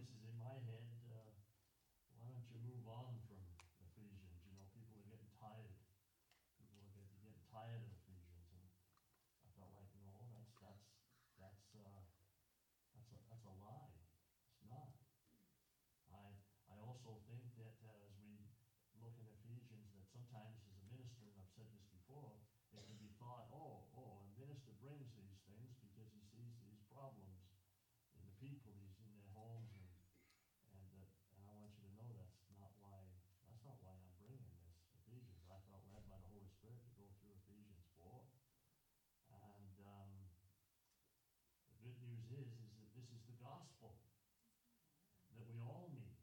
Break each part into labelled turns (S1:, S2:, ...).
S1: voices in my head, uh, why don't you move on from Ephesians? You know, people are getting tired. People are getting, getting tired of Ephesians. And I felt like, no, that's, that's, that's, uh, that's a, that's a lie. It's not. I, I also think that uh, as we look in Ephesians, that sometimes as a minister, and I've said this before, it can be thought, oh, oh, a minister brings these things because he sees these problems in the people, he's in their homes, and, and, uh, and I want you to know that's not why, that's not why I'm bringing this Ephesians. I felt led by the Holy Spirit to go through Ephesians 4. And um, the good news is, is that this is the gospel that we all need.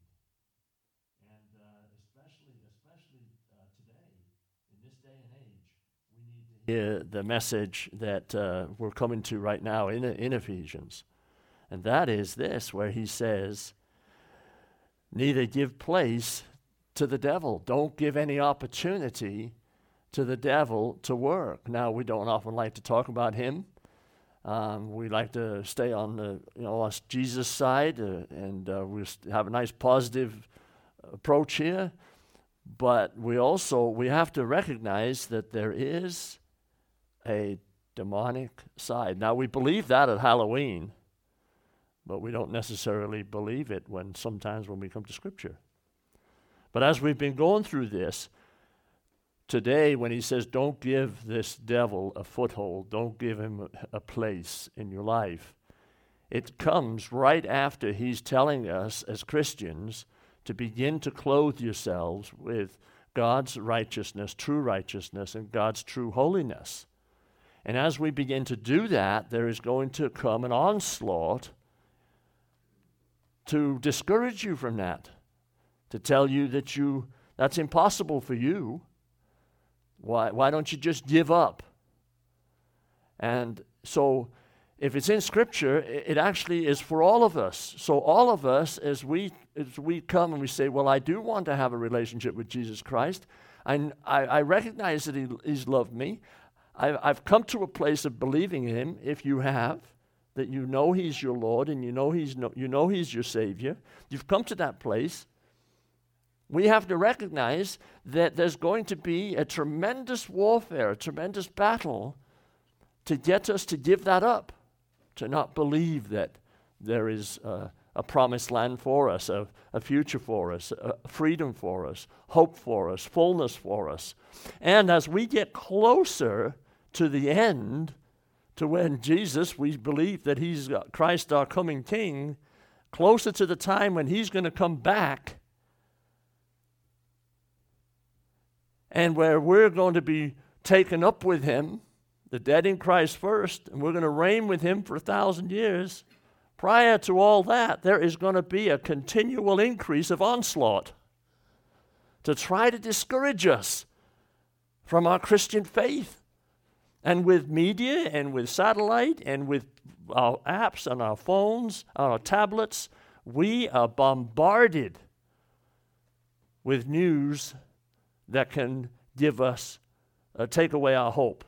S1: And uh, especially, especially uh, today, in this day and age, we need to hear the message that uh, we're coming to right now in, in Ephesians. And that is this, where he says, Neither give place to the devil. Don't give any opportunity to the devil to work. Now, we don't often like to talk about him. Um, we like to stay on the you know us Jesus side, uh, and uh, we have a nice positive approach here. But we also we have to recognize that there is a demonic side. Now we believe that at Halloween, but we don't necessarily believe it when sometimes when we come to Scripture. But as we've been going through this, today when he says, Don't give this devil a foothold, don't give him a, place in your life, it comes right after he's telling us as Christians to begin to clothe yourselves with God's righteousness, true righteousness, and God's true holiness. And as we begin to do that, there is going to come an onslaught to discourage you from that, to tell you that you that's impossible for you. Why, why don't you just give up? And so, if it's in Scripture, it, actually is for all of us. So, all of us, as we, as we come and we say, Well, I do want to have a relationship with Jesus Christ, I, I, I recognize that he, He's loved me. I, I've come to a place of believing in Him, if you have, that you know He's your Lord and you know He's, no, you know he's your Savior. You've come to that place we have to recognize that there's going to be a tremendous warfare, a tremendous battle to get us to give that up, to not believe that there is a, a promised land for us, a, a future for us, freedom for us, hope for us, fullness for us. And as we get closer to the end, to when Jesus, we believe that He's uh, Christ, our coming King, closer to the time when He's going to come back and where we're going to be taken up with him, the dead in Christ first, and we're going to reign with him for a thousand years. Prior to all that, there is going to be a continual increase of onslaught to try to discourage us from our Christian faith. And with media and with satellite and with our apps on our phones, on our tablets, we are bombarded with news that can give us, uh, take away our hope,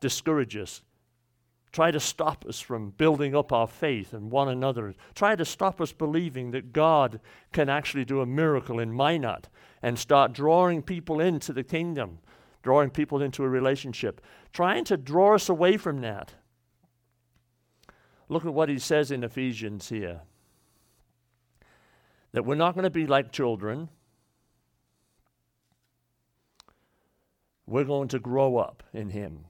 S1: discourage us, try to stop us from building up our faith in one another, try to stop us believing that God can actually do a miracle in Minot and start drawing people into the kingdom, drawing people into a relationship, trying to draw us away from that. Look at what he says in Ephesians here that we're not going to be like children we're going to grow up in Him.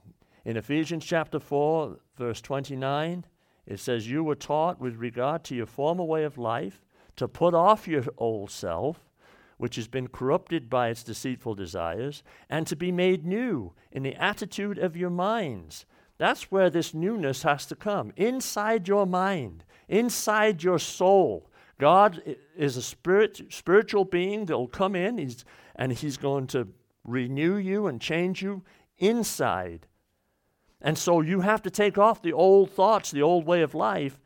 S1: In Ephesians chapter 4, verse 29, it says, You were taught with regard to your former way of life to put off your old self, which has been corrupted by its deceitful desires, and to be made new in the attitude of your minds. That's where this newness has to come. Inside your mind, inside your soul. God is a spirit, spiritual being that will come in he's, and He's going to renew you and change you inside. And so you have to take off the old thoughts, the old way of life,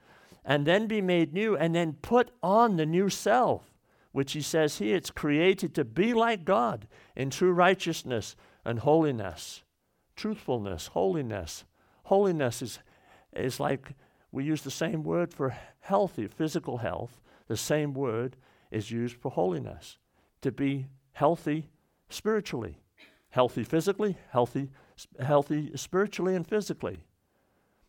S1: and then be made new, and then put on the new self, which he says here it's created to be like God in true righteousness and holiness. Truthfulness, holiness. Holiness is, is like
S2: we use the same word for healthy, physical health. The same word is used for holiness. To be healthy spiritually. Healthy physically, healthy, healthy spiritually and physically.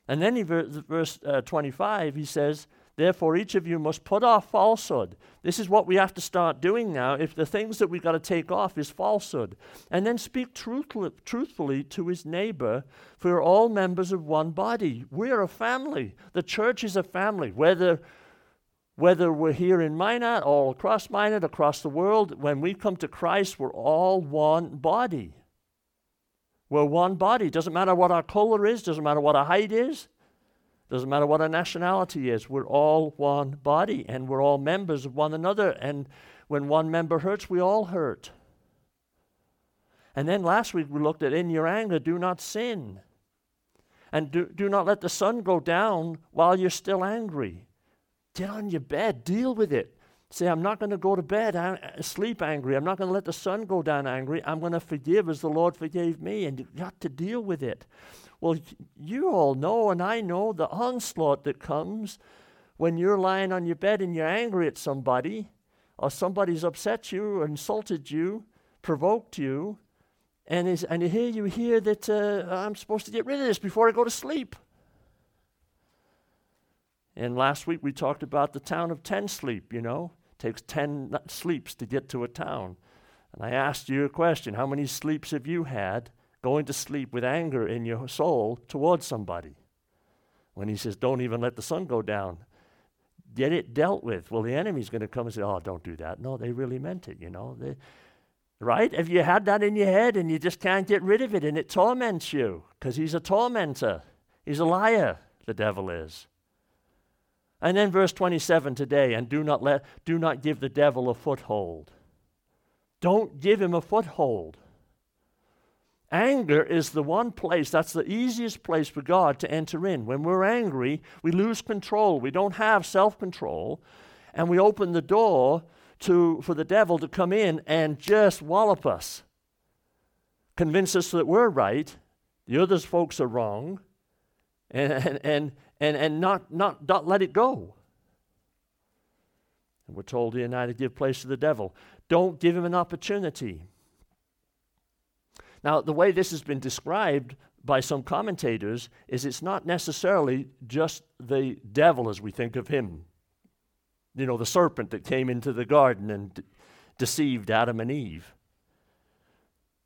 S2: And then in verse uh, 25, he says, Therefore, each of you must put off falsehood. This is what we have to start doing now. If the things that we've got to take off is falsehood, and then speak truthfully, truthfully to his neighbor, for we're all members of one body. We're a family. The church is a family. Whether whether we're here in Minot, all across Minot, across the world, when we come to Christ, we're all one body. We're one body. Doesn't matter what our color is, doesn't matter what our height is, doesn't matter what our nationality is. We're all one body and we're all members of one another. And when one member hurts, we all hurt. And then last week we looked at in your anger, do not sin. And do, do not let the sun go down while you're still angry. Get on your bed, deal with it. Say, I'm not going to go to bed, ang- sleep angry. I'm not going to let the sun go down angry. I'm going to forgive as the Lord forgave me. And you've got to deal with it. Well, you all know, and I know, the onslaught that comes when you're lying on your bed and you're angry at somebody, or somebody's upset you, or insulted you, provoked you, and, is, and here you hear that uh, I'm supposed to get rid of this before I go to sleep. And last week we talked about the town of 10 sleep, you know. Takes 10 sleeps to get to a town. And I asked you a question How many sleeps have you had going to sleep with anger in your soul towards somebody? When he says, Don't even let the sun go down, get it dealt with. Well, the enemy's going to come and say, Oh, don't do that. No, they really meant it, you know. They, right? If you had that in your head and you just can't get rid of it and it torments you because he's a tormentor, he's a liar, the devil is. And then verse 27 today, and do not let do not give the devil a foothold. Don't give him a foothold. Anger is the one place, that's the easiest place for God to enter in. When we're angry, we lose control. We don't have self control. And we open the door to, for the devil to come in and just wallop us, convince us that we're right, the other folks are wrong, and, and, and, and not, not, not let it go. And we're told here now to give place to the devil. Don't give him an opportunity. Now, the way this has been described by some commentators is it's not necessarily just the devil as we think of him. You know, the serpent that came into the garden and de- deceived Adam and Eve.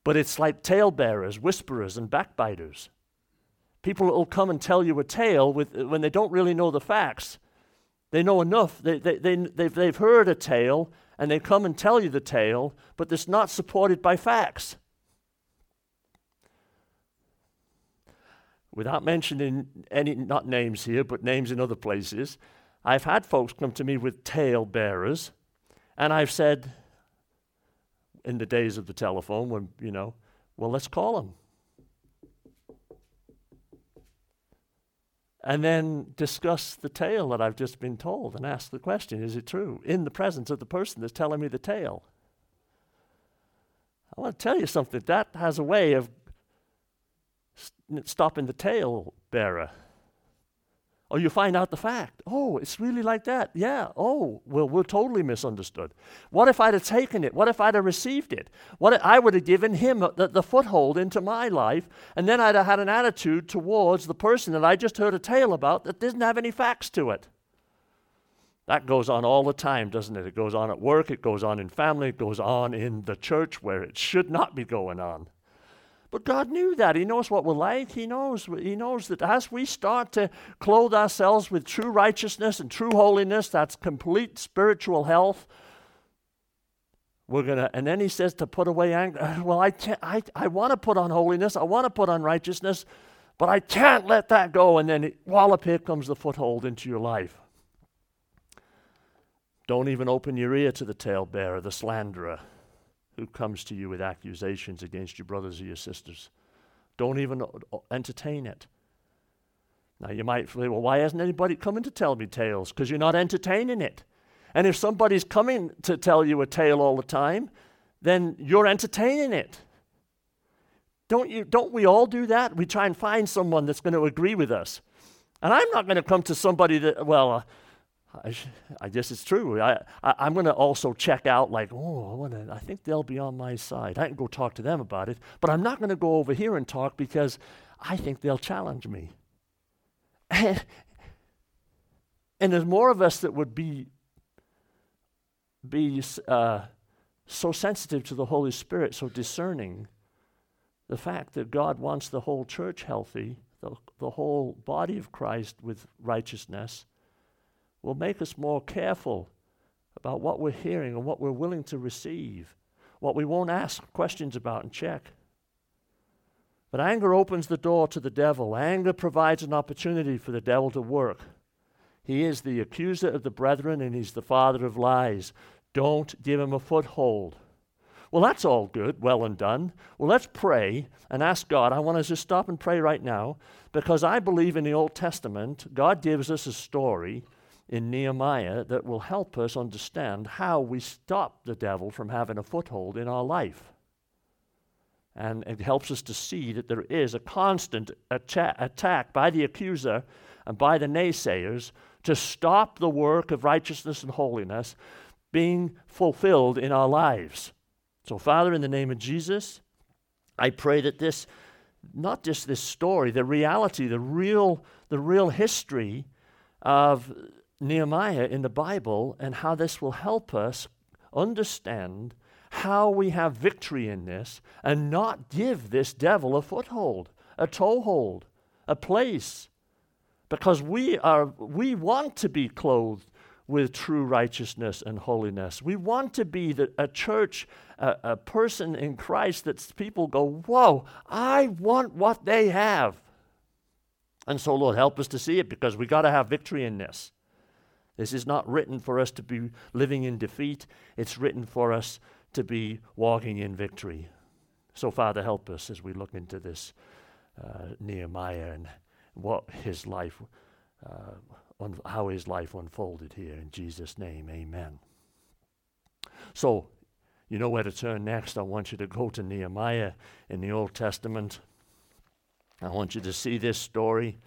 S2: But it's like talebearers, whisperers, and backbiters. People will come and tell you a tale with, when they don't really know the facts. They know enough. They, they, they, they've, they've heard a tale and they come and tell you the tale, but it's not supported by facts. Without mentioning any, not names here, but names in other places, I've had folks come to me with tale bearers, and I've said, in the days of the telephone, when, you know, well, let's call them. And then discuss the tale that I've just been told and ask the question is it true? In the presence of the person that's telling me the tale. I want to tell you something. That has a way of st- stopping the tale bearer or you find out the fact. Oh, it's really like that. Yeah. Oh, well, we're totally misunderstood. What if I'd have taken it? What if I'd have received it? What I would have given him the, the foothold into my life, and then I'd have had an attitude towards the person that I just heard a tale about that didn't have any facts to it. That goes on all the time, doesn't it? It goes on at work, it goes on in family, it goes on in the church where it should not be going on. But God knew that. He knows what we're like. He knows, he knows that as we start to clothe ourselves with true righteousness and true holiness, that's complete spiritual health. We're gonna, and then he says to put away anger. Well, I can't. I, I want to put on holiness. I want to put on righteousness, but I can't let that go. And then, it, wallop! Here comes the foothold into your life. Don't even open your ear to the talebearer, the slanderer who comes to you with accusations against your brothers or your sisters. Don't even entertain it. Now, you might say, well, why hasn't anybody coming to tell me tales? Because you're not entertaining it. And if somebody's coming to tell you a tale all the time, then you're entertaining it. Don't, you, don't we all do that? We try and find someone that's going to agree with us. And I'm not going to come to somebody that, well, uh, I, guess it's true. I, I, am going to also check out, like, oh, I, wanna, I think they'll be on my side. I can go talk to them about it, but I'm not going to go over here and talk because I think they'll challenge me. And, and there's more of us that would be, be uh, so sensitive to the Holy Spirit, so discerning. The fact that God wants the whole church healthy, the, the whole body of Christ with righteousness, will make us more careful about what we're hearing and what we're willing to receive, what we won't ask questions about and check. But anger opens the door to the devil. Anger provides an opportunity for the devil to work. He is the accuser of the brethren and he's the father of lies. Don't give him a foothold. Well, that's all good, well and done. Well, let's pray and ask God. I want to just stop and pray right now because I believe in the Old Testament, God gives us a story in Nehemiah that will help us understand how we stop the devil from having a foothold in our life. And it helps us to see that there is a constant atta- attack by the accuser and by the naysayers to stop the work of righteousness and holiness being fulfilled in our lives. So, Father, in the name of Jesus, I pray that this, not just this story, the reality, the real, the real history of Nehemiah in the Bible and how this will help us understand how we have victory in this and not give this devil a foothold, a toehold, a place. Because we are we want to be clothed with true righteousness and holiness. We want to be the, a church, a, a person in Christ that people go, Whoa, I want what they have. And so, Lord, help us to see it because we got to have victory in this. This is not written for us to be living in defeat, it's written for us to be walking in victory. So, Father, help us as we look into this uh, Nehemiah and what his life, uh, un- how his life unfolded here. In Jesus' name, amen. So, you know where to turn next. I want you to go to Nehemiah in the Old Testament. I want you to see this story.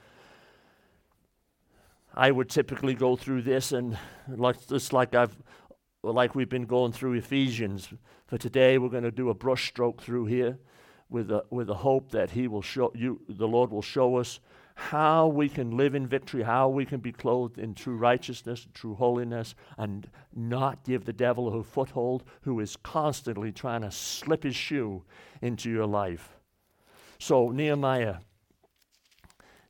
S2: I would typically go through this and like just like I've like we've been going through Ephesians. For today we're going to do a brushstroke through here with the, with the hope that he will show you the Lord will show us how we can live in victory, how we can be clothed in true righteousness, true holiness, and not give the devil a foothold who is constantly trying to slip his shoe into your life. So Nehemiah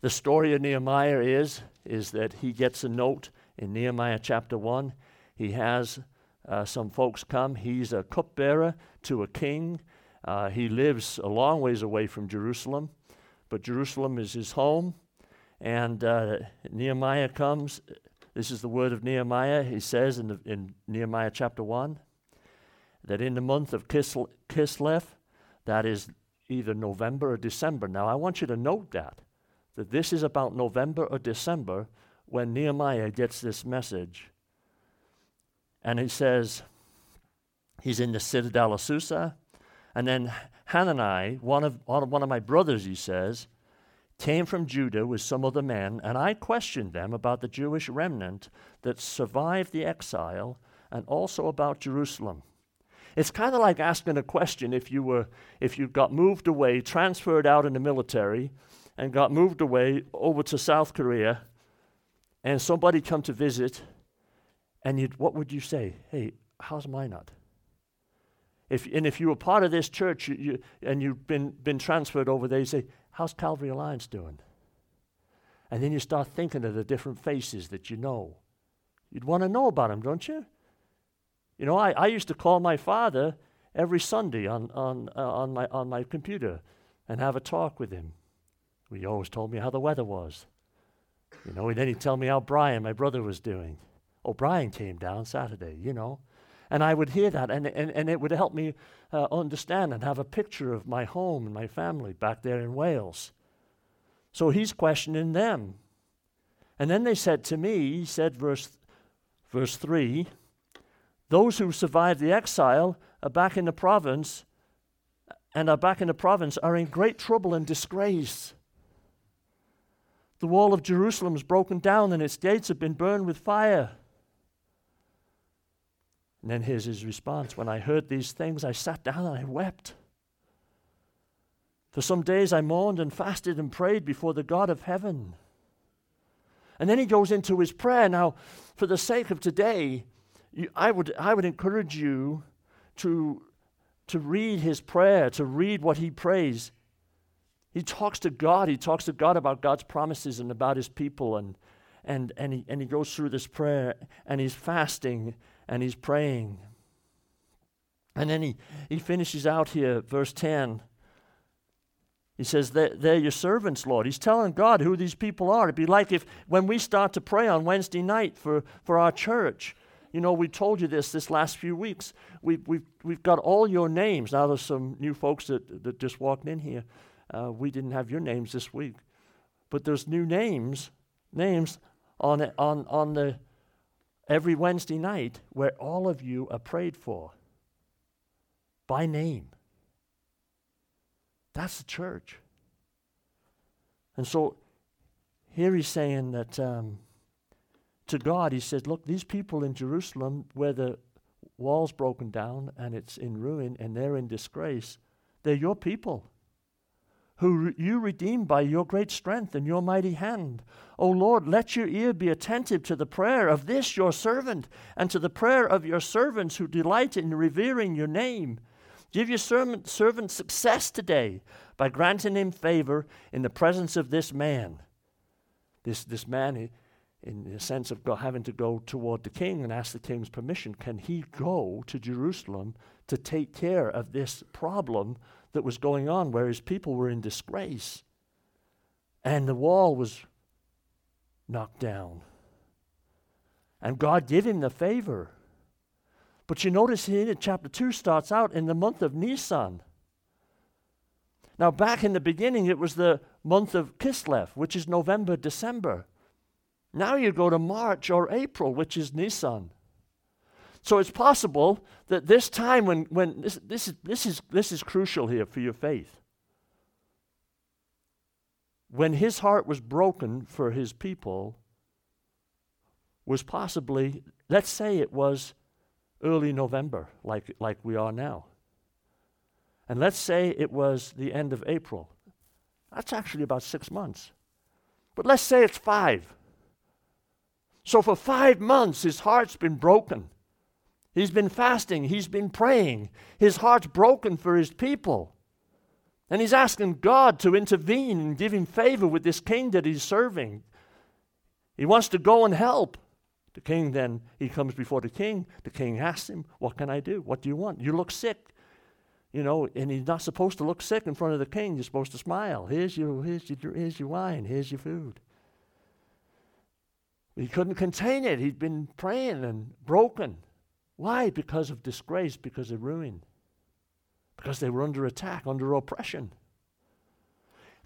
S2: the story of Nehemiah is is that he gets a note in Nehemiah chapter 1. He has uh, some folks come. He's a cupbearer to a king. Uh, he lives a long ways away from Jerusalem, but Jerusalem is his home. And uh, Nehemiah comes. This is the word of Nehemiah. He says in, the, in Nehemiah chapter 1 that in the month of Kislev, Kislev, that is either November or December. Now, I want you to note that that this is about November or December when Nehemiah gets this message. And he says, he's in the citadel of Susa. And then Hanani, one of, one of my brothers, he says, came from Judah with some other men, and I questioned them about the Jewish remnant that survived the exile and also about Jerusalem. It's kind of like asking a question if you were if you got moved away, transferred out in the military, and got moved away over to South Korea, and somebody come to visit, and what would you say? Hey, how's Minot? If, and if you were part of this church you, you, and you've been, been transferred over there, you say, How's Calvary Alliance doing? And then you start thinking of the different faces that you know. You'd want to know about them, don't you? You know, I, I used to call my father every Sunday on, on, uh, on, my, on my computer and have a talk with him. He always told me how the weather was. You know, and then he'd tell me how Brian, my brother, was doing. Oh, Brian came down Saturday, you know. And I would hear that, and, and, and it would help me uh, understand and have a picture of my home and my family back there in Wales. So he's questioning them. And then they said to me, he said, verse, verse 3 those who survived the exile are back in the province and are back in the province are in great trouble and disgrace. The wall of Jerusalem is broken down and its gates have been burned with fire. And then here's his response When I heard these things, I sat down and I wept. For some days I mourned and fasted and prayed before the God of heaven. And then he goes into his prayer. Now, for the sake of today, you, I, would, I would encourage you to, to read his prayer, to read what he prays. He talks to God. He talks to God about God's promises and about his people. And, and, and, he, and he goes through this prayer and he's fasting and he's praying. And then he, he finishes out here, verse 10. He says, they're, they're, your servants, Lord. He's telling God who these people are. It'd be like if when we start to pray on Wednesday night for, for our church, you know, we told you this this last few weeks. We've, we've, we've got all your names. Now there's some new folks that, that just walked in here. Uh, we didn't have your names this week. But there's new names, names on, on, on the every Wednesday night where all of you are prayed for by name. That's the church. And so here he's saying that um, to God, he said, Look, these people in Jerusalem, where the wall's broken down and it's in ruin and they're in disgrace, they're your people who you redeemed by your great strength and your mighty hand. O Lord, let your ear be attentive to the prayer of this your servant and to the prayer of your servants who delight in revering your name. Give your servant, servant success today by granting him favor in the presence of this man. This, this man, in the sense of go, having to go toward the king and ask the king's permission, can he go to Jerusalem to take care of this problem that was going on where his people were in disgrace. And the wall was knocked down. And God gave him the favor. But you notice here in chapter 2 starts out in the month of Nisan. Now, back in the beginning, it was the month of Kislev, which is November, December. Now you go to March or April, which is Nisan. So it's possible that this time when, when this, this, is, this, is, this is crucial here for your faith. When his heart was broken for his people, was possibly, let's say it was early November, like, like we are now. And let's say it was the end of April. That's actually about six months. But let's say it's five. So for five months, his heart's been broken. He's been fasting, he's been praying. His heart's broken for his people. And he's asking God to intervene and give him favor with this king that he's serving. He wants to go and help. The king then, he comes before the king. The king asks him, What can I do? What do you want? You look sick. You know, and he's not supposed to look sick in front of the king. You're supposed to smile. Here's your, here's your, here's your wine. Here's your food. He couldn't contain it. He'd been praying and broken. Why? Because of disgrace, because of ruin, because they were under attack, under oppression.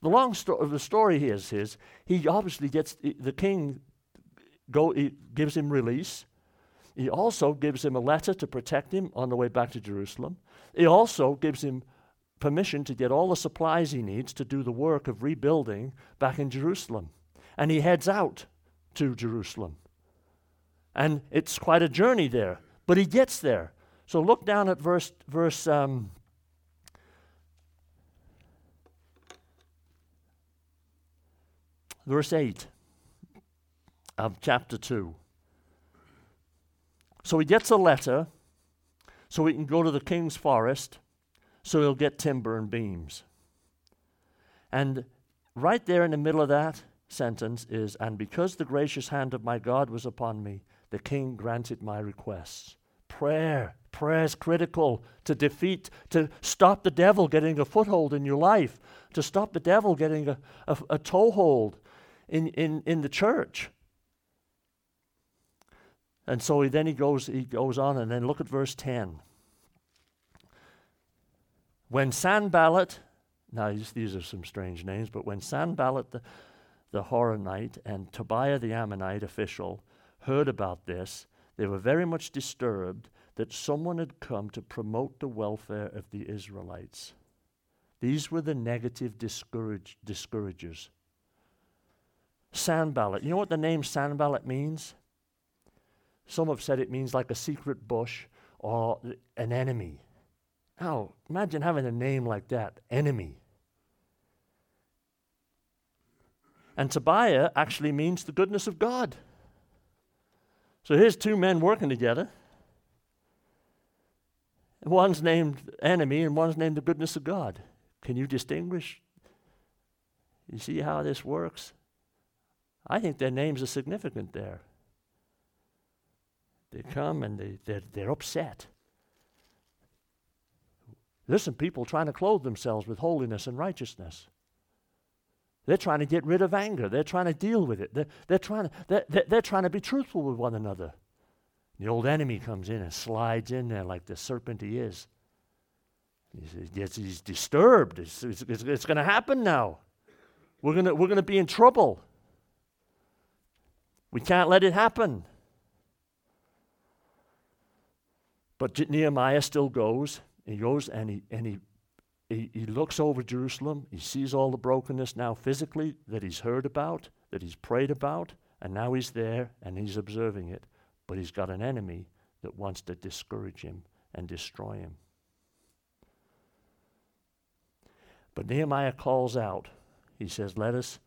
S2: The long story of the story is his. He obviously gets the king go gives him release. He also gives him a letter to protect him on the way back to Jerusalem. He also gives him permission to get all the supplies he needs to do the work of rebuilding back in Jerusalem. And he heads out to Jerusalem. And it's quite a journey there. But he gets there. So look down at verse, verse um, verse 8 of chapter 2. So he gets a letter so he can go to the king's forest so he'll get timber and beams. And right there in the middle of that sentence is, And because the gracious hand of my God was upon me, the king granted my requests prayer. Prayer is critical to defeat, to stop the devil getting a foothold in your life, to stop the devil getting a, a, a toehold in, in, in the church. And so he, then he goes, he goes on, and then look at verse 10. When Sanballat, now these are some strange names, but when Sanballat the, the Horonite and Tobiah the Ammonite official heard about this, they were very much disturbed that someone had come to promote the welfare of the Israelites. These were the negative discourage, discouragers. Sanballat. You know what the name Sanballat means? Some have said it means like a secret bush or an enemy. Now, imagine having a name like that enemy. And Tobiah actually means the goodness of God. So here's two men working together. One's named enemy and one's named the goodness of God. Can you distinguish? You see how this works? I think their names are significant there. They come and they, they're, they're upset. Listen, people trying to clothe themselves with holiness and righteousness. They're trying to get rid of anger. They're trying to deal with it. They're, they're, trying, to, they're, they're, trying to be truthful with one another. The old enemy comes in and slides in there like the serpent he is. He gets, he's disturbed. It's, it's, it's, it's going to happen now. We're going we're to be in trouble. We can't let it happen. But Nehemiah still goes. He goes and he, and he, he, he looks over Jerusalem. He sees all the brokenness now physically that he's heard about, that he's prayed about, and now he's there and he's observing it. But he's got an enemy that wants to discourage him and destroy him. But Nehemiah calls out. He says, Let us,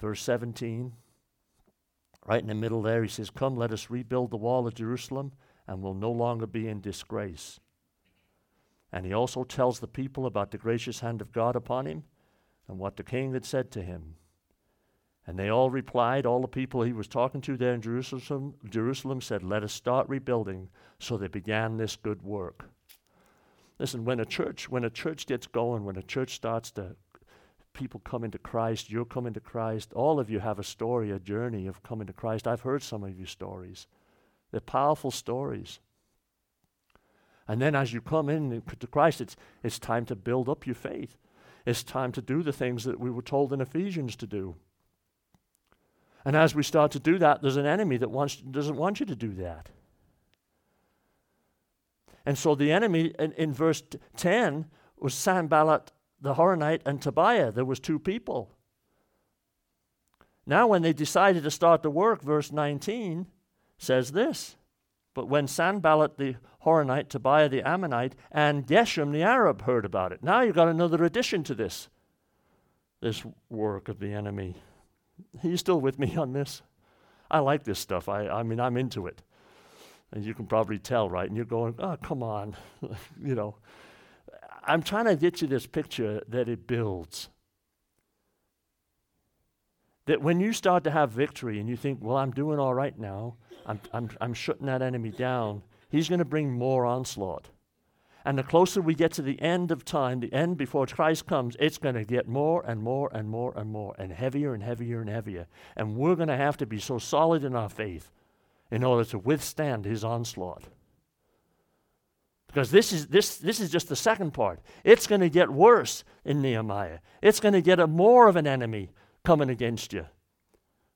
S2: verse 17, right in the middle there, he says, Come, let us rebuild the wall of Jerusalem and we'll no longer be in disgrace. And he also tells the people about the gracious hand of God upon him and what the king had said to him. And they all replied, all the people he was talking to there in Jerusalem, Jerusalem said, Let us start rebuilding. So they began this good work. Listen, when a church, when a church gets going, when a church starts to people come into Christ, you're coming to Christ, all of you have a story, a journey of coming to Christ. I've heard some of your stories. They're powerful stories. And then as you come in to Christ, it's, it's time to build up your faith. It's time to do the things that we were told in Ephesians to do. And as we start to do that, there's an enemy that wants, doesn't want you to do that. And so the enemy in, in verse 10 was Sanballat the Horonite and Tobiah. There was two people. Now when they decided to start the work, verse 19, says this But when Sanballat the Horonite, Tobiah the Ammonite, and Geshem the Arab heard about it, now you've got another addition to this, this work of the enemy. Are you still with me on this? I like this stuff. I, I mean, I'm into it. And you can probably tell, right? And you're going, oh, come on. you know, I'm trying to get you this picture that it builds. That when you start to have victory and you think, well, I'm doing all right now, I'm, I'm, I'm shutting that enemy down, he's going to bring more onslaught. And the closer we get to the end of time, the end before Christ comes, it's going to get more and more and more and more and heavier and heavier and heavier. And we're going to have to be so solid in our faith in order to withstand his onslaught. Because this is, this, this is just the second part. It's going to get worse in Nehemiah. It's going to get a more of an enemy coming against you.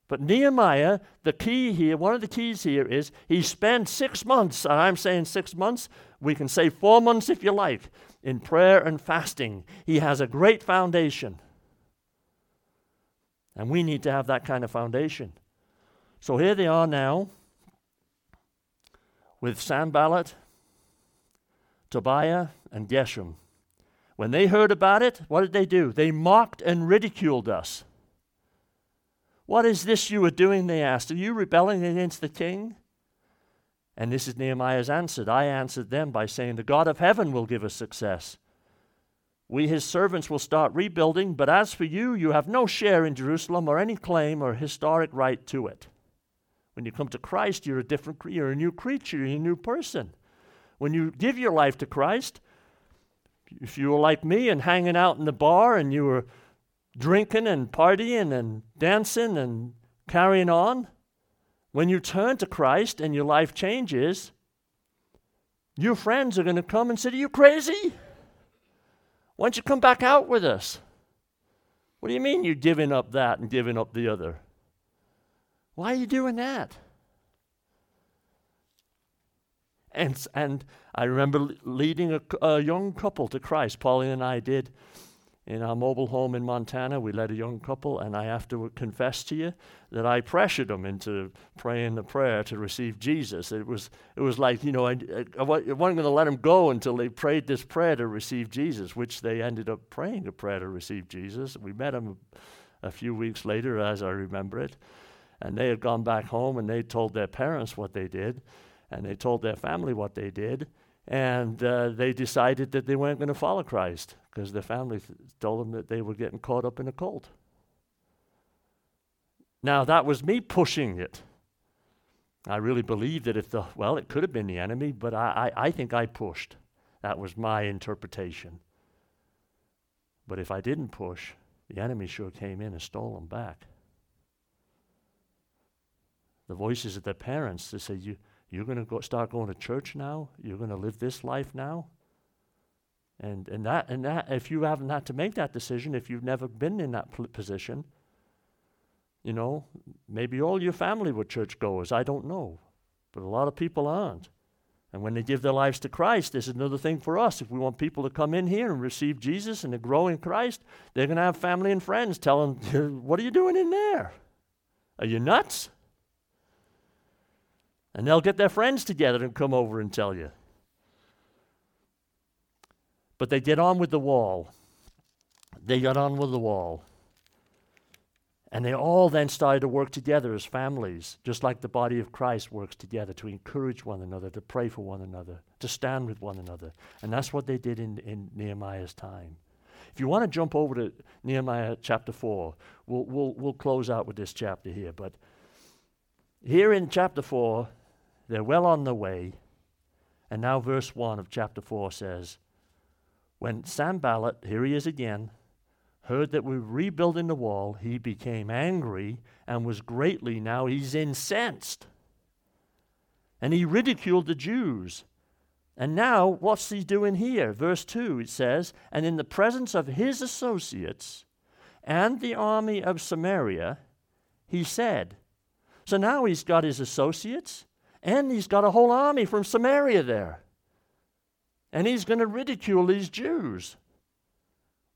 S2: But Nehemiah, the key here, one of the keys here is he spent six months, and I'm saying six months, we can say four months if you like, in prayer and fasting. He has a great foundation. And we need to have that kind of foundation. So here they are now with Sanballat, Tobiah, and Geshem. When they heard about it, what did they do? They mocked and ridiculed us. What is this you are doing? They asked. Are you rebelling against the king? And this is Nehemiah's answer. I answered them by saying, The God of heaven will give us success. We, his servants, will start rebuilding, but as for you, you have no share in Jerusalem or any claim or historic right to it. When you come to Christ, you're a different you're a new creature, you're a new person. When you give your life to Christ, if you were like me and hanging out in the bar and you were drinking and partying and dancing and carrying on, when you turn to Christ and your life changes, your friends are going to come and say, Are you crazy? Why don't you come back out with us? What do you mean you're giving up that and giving up the other? Why are you doing that? And, and I remember leading a, a young couple to Christ, Pauline and I did in our mobile home in Montana. We led a young couple, and I have to confess to you that I pressured them into praying the prayer to receive Jesus. It was, it was like, you know, I, I, I wasn't going to let them go until they prayed this prayer to receive Jesus, which they ended up praying a prayer to receive Jesus. We met them a few weeks later, as I remember it, and they had gone back home and they told their parents what they did, and they told their family what they did. And uh, they decided that they weren't going to follow Christ because their family th- told them that they were getting caught up in a cult. Now, that was me pushing it. I really believe that if the, well, it could have been the enemy, but I, I, I think I pushed. That was my interpretation. But if I didn't push, the enemy sure came in and stole them back. The voices of their parents, they say, you, you're going to go start going to church now? You're going to live this life now? And, and, that, and that, if you haven't had to make that decision, if you've never been in that pl- position, you know, maybe all your family were churchgoers. I don't know. But a lot of people aren't. And when they give their lives to Christ, this is another thing for us. If we want people to come in here and receive Jesus and to grow in Christ, they're going to have family and friends tell them, What are you doing in there? Are you nuts? And they'll get their friends together and come over and tell you. But they get on with the wall. They got on with the wall. And they all then started to work together as families, just like the body of Christ works together to encourage one another, to pray for one another, to stand with one another. And that's what they did in, in Nehemiah's time. If you want to jump over to Nehemiah chapter 4, we'll, we'll, we'll close out with this chapter here. But here in chapter 4, they're well on the way. And now, verse 1 of chapter 4 says, When Sanballat, here he is again, heard that we were rebuilding the wall, he became angry and was greatly, now he's incensed. And he ridiculed the Jews. And now, what's he doing here? Verse 2, it says, And in the presence of his associates and the army of Samaria, he said, So now he's got his associates and he's got a whole army from Samaria there. And he's going to ridicule these Jews.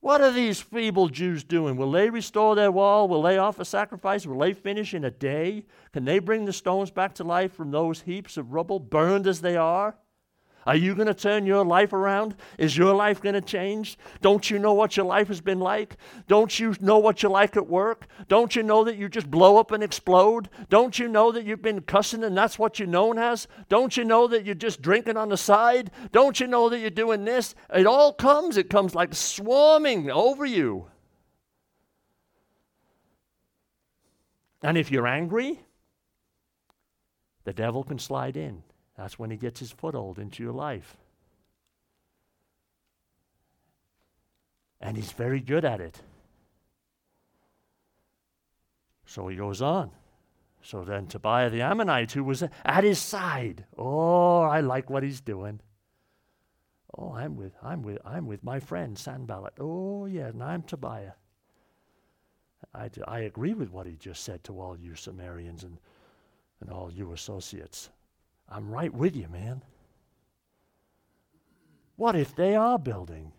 S2: What are these feeble Jews doing? Will they restore their wall? Will they offer sacrifice? Will they finish in a day? Can they bring the stones back to life from those heaps of rubble, burned as they are? Are you going to turn your life around? Is your life going to change? Don't you know what your life has been like? Don't you know what you're like at work? Don't you know that you just blow up and explode? Don't you know that you've been cussing and that's what you're known as? Don't you know that you're just drinking on the side? Don't you know that you're doing this? It all comes, it comes like swarming over you. And if you're angry, the devil can slide in. That's when he gets his foothold into your life. And he's very good at it. So he goes on. So then Tobiah the Ammonite, who was at his side, oh, I like what he's doing. Oh, I'm with, I'm with, I'm with my friend Sanballat. Oh, yeah, and I'm Tobiah. I, I agree with what he just said to all you Samarians and, and all you associates. I'm right with you, man. What if they are building?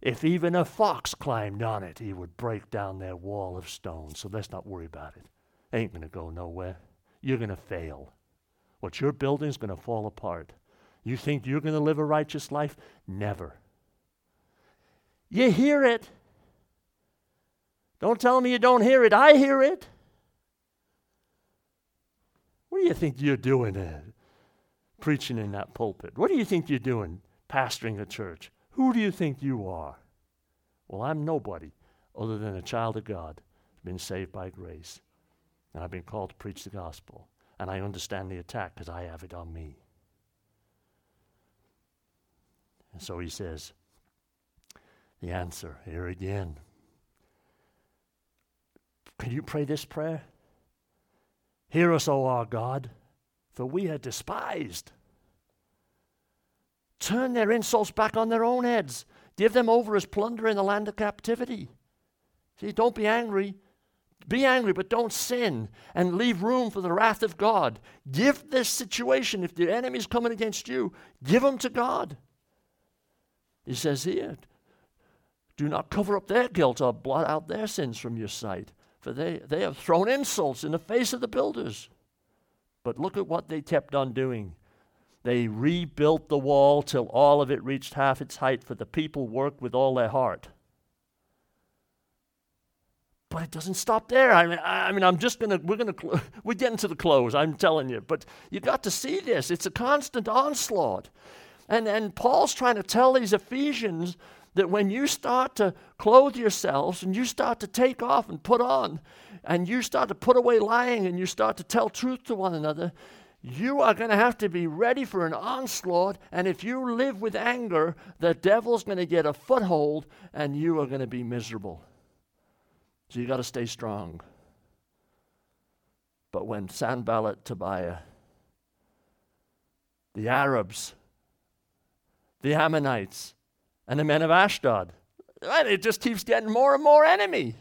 S2: If even a fox climbed on it, he would break down their wall of stone. So let's not worry about it. Ain't going to go nowhere. You're going to fail. What you're building is going to fall apart. You think you're going to live a righteous life? Never. You hear it. Don't tell me you don't hear it. I hear it. Do you think you're doing uh, preaching in that pulpit? What do you think you're doing pastoring a church? Who do you think you are? Well, I'm nobody other than a child of God, been saved by grace. And I've been called to preach the gospel. And I understand the attack because I have it on me. And so he says, the answer here again. Can you pray this prayer? Hear us, O our God, for we are despised. Turn their insults back on their own heads. Give them over as plunder in the land of captivity. See, don't be angry. Be angry, but don't sin and leave room for the wrath of God. Give this situation, if the enemy's coming against you, give them to God. He says here, Do not cover up their guilt or blot out their sins from your sight, for they, they have thrown insults in the face of the builders. But look at what they kept on doing. They rebuilt the wall till all of it reached half its height, for the people worked with all their heart. But it doesn't stop there. I mean, I mean, I'm just gonna, we're gonna, we're getting to the close. I'm telling you. But you got to see this. It's a constant onslaught, and and Paul's trying to tell these Ephesians that when you start to clothe yourselves and you start to take off and put on, and you start to put away lying and you start to tell truth to one another, you are going to have to be ready for an onslaught. And if you live with anger, the devil's going to get a foothold and you are going to be miserable. So you got to stay strong. But when Sanballat, Tobiah, the Arabs, the Ammonites, and the men of Ashdod, And it just keeps getting more and more enemy.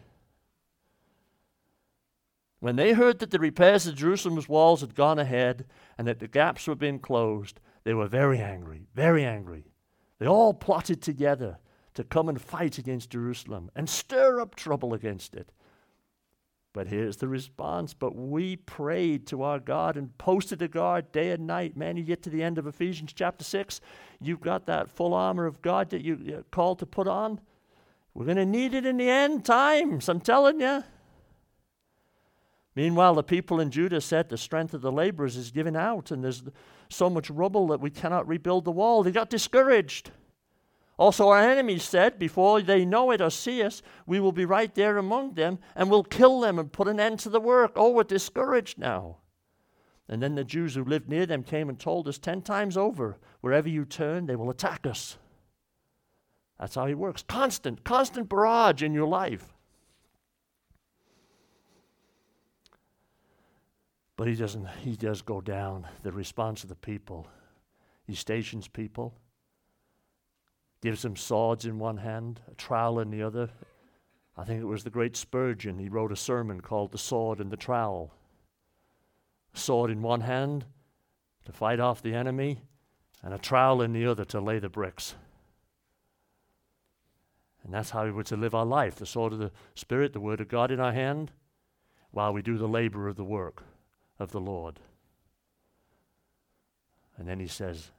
S2: When they heard that the repairs of Jerusalem's walls had gone ahead and that the gaps were being closed, they were very angry, very angry. They all plotted together to come and fight against Jerusalem and stir up trouble against it. But here's the response. But we prayed to our God and posted a guard day and night. Man, you get to the end of Ephesians chapter 6, you've got that full armor of God that you're called to put on. We're going to need it in the end times, I'm telling you. Meanwhile, the people in Judah said the strength of the laborers is given out, and there's so much rubble that we cannot rebuild the wall. They got discouraged. Also, our enemies said, Before they know it or see us, we will be right there among them, and we'll kill them and put an end to the work. Oh, we're discouraged now. And then the Jews who lived near them came and told us ten times over wherever you turn, they will attack us. That's how he works. Constant, constant barrage in your life. But he doesn't, he does go down the response of the people. He stations people, gives them swords in one hand, a trowel in the other. I think it was the great Spurgeon. He wrote a sermon called The Sword and the Trowel. A sword in one hand to fight off the enemy, and a trowel in the other to lay the bricks. And that's how we were to live our life the sword of the Spirit, the Word of God in our hand, while we do the labor of the work of the Lord. And then he says,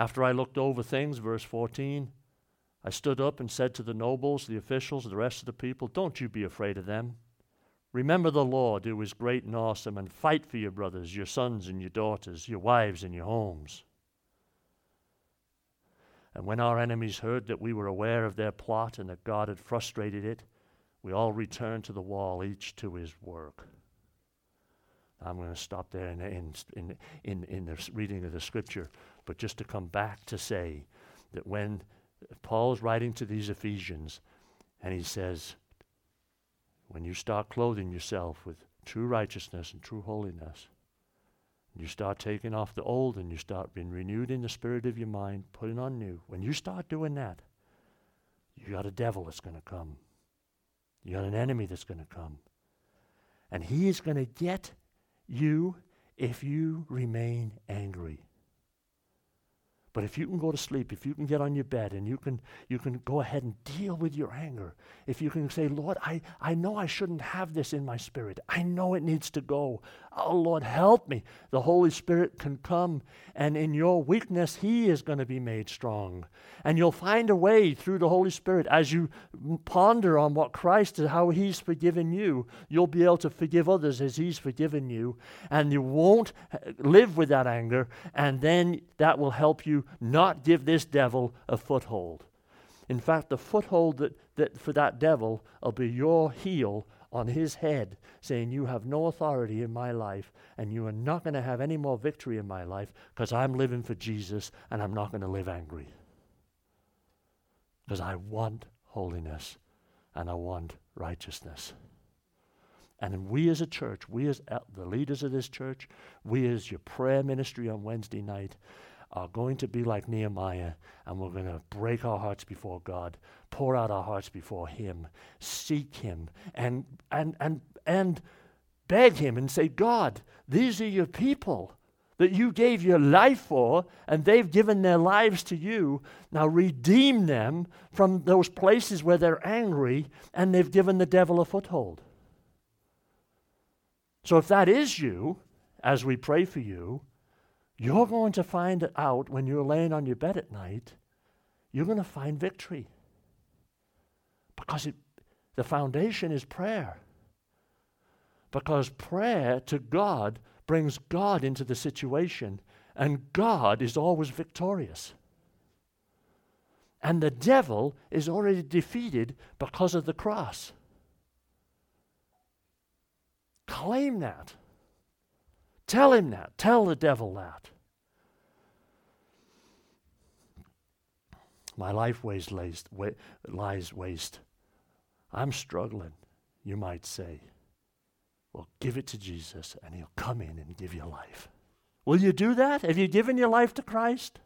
S2: After I looked over things, verse 14, I stood up and said to the nobles, the officials, the rest of the people, Don't you be afraid of them. Remember the Lord who is great and awesome, and fight for your brothers, your sons and your daughters, your wives and your homes. And when our enemies heard that we were aware of their plot and that God had frustrated it, we all returned to the wall, each to his work. I'm going to stop there in, in, in, in, in the reading of the scripture, but just to come back to say that when Paul is writing to these Ephesians, and he says, when you start clothing yourself with true righteousness and true holiness, you start taking off the old and you start being renewed in the spirit of your mind, putting on new. When you start doing that, you got a devil that's going to come. You got an enemy that's going to come. And he is going to get you if you remain angry. But if you can go to sleep, if you can get on your bed and you can, you can go ahead and deal with your anger, if you can say, Lord, I, I know I shouldn't have this in my spirit. I know it needs to go. Oh, Lord, help me. The Holy Spirit can come, and in your weakness, He is going to be made strong. And you'll find a way through the Holy Spirit as you ponder on what Christ is, how He's forgiven you. You'll be able to forgive others as He's forgiven you, and you won't uh, live with that anger, and then that will help you not give this devil a foothold. In fact, the foothold that, that for that devil will be your heel on his head, saying, You have no authority in my life, and you are not going to have any more victory in my life because I'm living for Jesus and I'm not going to live angry. Because I want holiness and I want righteousness. And we as a church, we as the leaders of this church, we as your prayer ministry on Wednesday night, are going to be like Nehemiah, and we're going to break our hearts before God, pour out our hearts before Him, seek Him, and and and and beg Him and say, God, these are your people. that you gave your life for, and they've given their lives to you. Now redeem them from those places where they're angry and they've given the devil a foothold. So if that is you, as we pray for you, you're going to find it out when you're laying on your bed at night. You're going to find victory. Because it, the foundation is prayer. Because prayer to God brings God into the situation, and God is always victorious. And the devil is already defeated because of the cross. Claim that. Tell him that. Tell the devil that. My life lies waste. I'm struggling, you might say. Well, give it to Jesus and he'll come in and give you life. Will you do that? Have you given your life to Christ?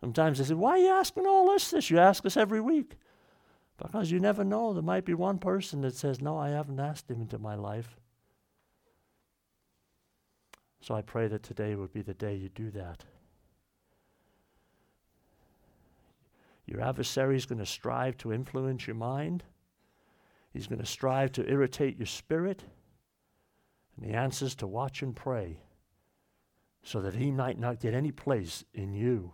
S2: Sometimes they say, Why are you asking all this? This you ask us every week. Because you never know. There might be one person that says, No, I haven't asked him into my life. So I pray that today would be the day you do that. Your adversary is going to strive to influence your mind. He's going to strive to irritate your spirit. And the answer is to watch and pray so that he might not get any place in you,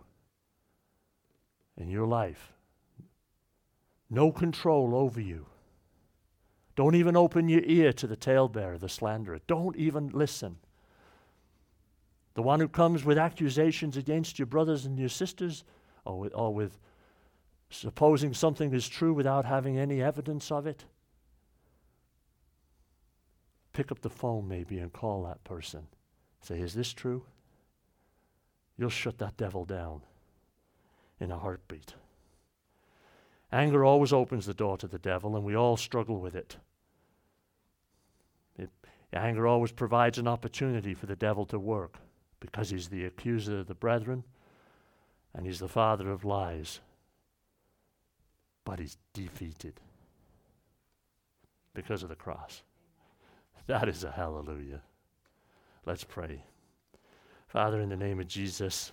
S2: in your life. No control over you. Don't even open your ear to the talebearer, the slanderer. Don't even listen. The one who comes with accusations against your brothers and your sisters, or with, or with supposing something is true without having any evidence of it. Pick up the phone maybe and call that person. Say, Is this true? You'll shut that devil down in a heartbeat. Anger always opens the door to the devil, and we all struggle with it. it anger always provides an opportunity for the devil to work because he's the accuser of the brethren and he's the father of lies. But he's defeated because of the cross. That is a hallelujah. Let's pray. Father, in the name of Jesus,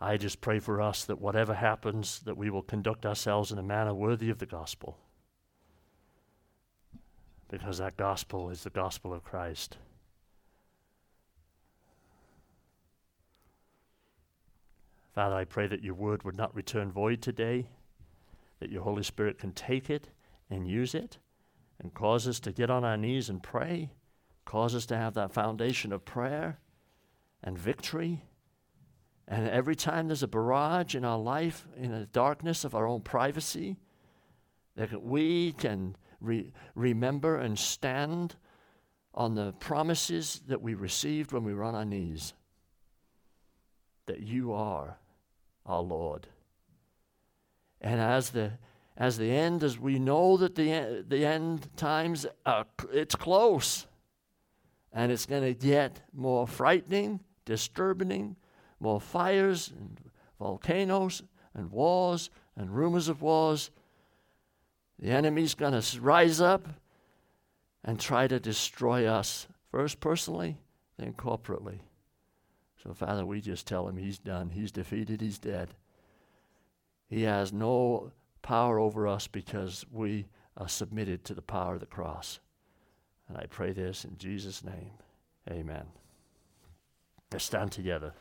S2: I just pray for us that whatever happens, that we will conduct ourselves in a manner worthy of the gospel. Because that gospel is the gospel of Christ. Father, I pray that your word would not return void today, that your Holy Spirit can take it and use it and cause us to get on our knees and pray, cause us to have that foundation of prayer and victory. And every time there's a barrage in our life, in the darkness of our own privacy, that we can re- remember and stand on the promises that we received when we were on our knees. That you are our Lord. And as the as the end, as we know that the the end times are, it's close, and it's going to get more frightening, disturbing, more fires and volcanoes and wars and rumors of wars. The enemy's going to rise up and try to destroy us, first personally, then corporately. So, Father, we just tell him he's done. He's defeated. He's dead. He has no power over us because we are submitted to the power of the cross. And I pray this in Jesus' name. Amen. Let's stand together.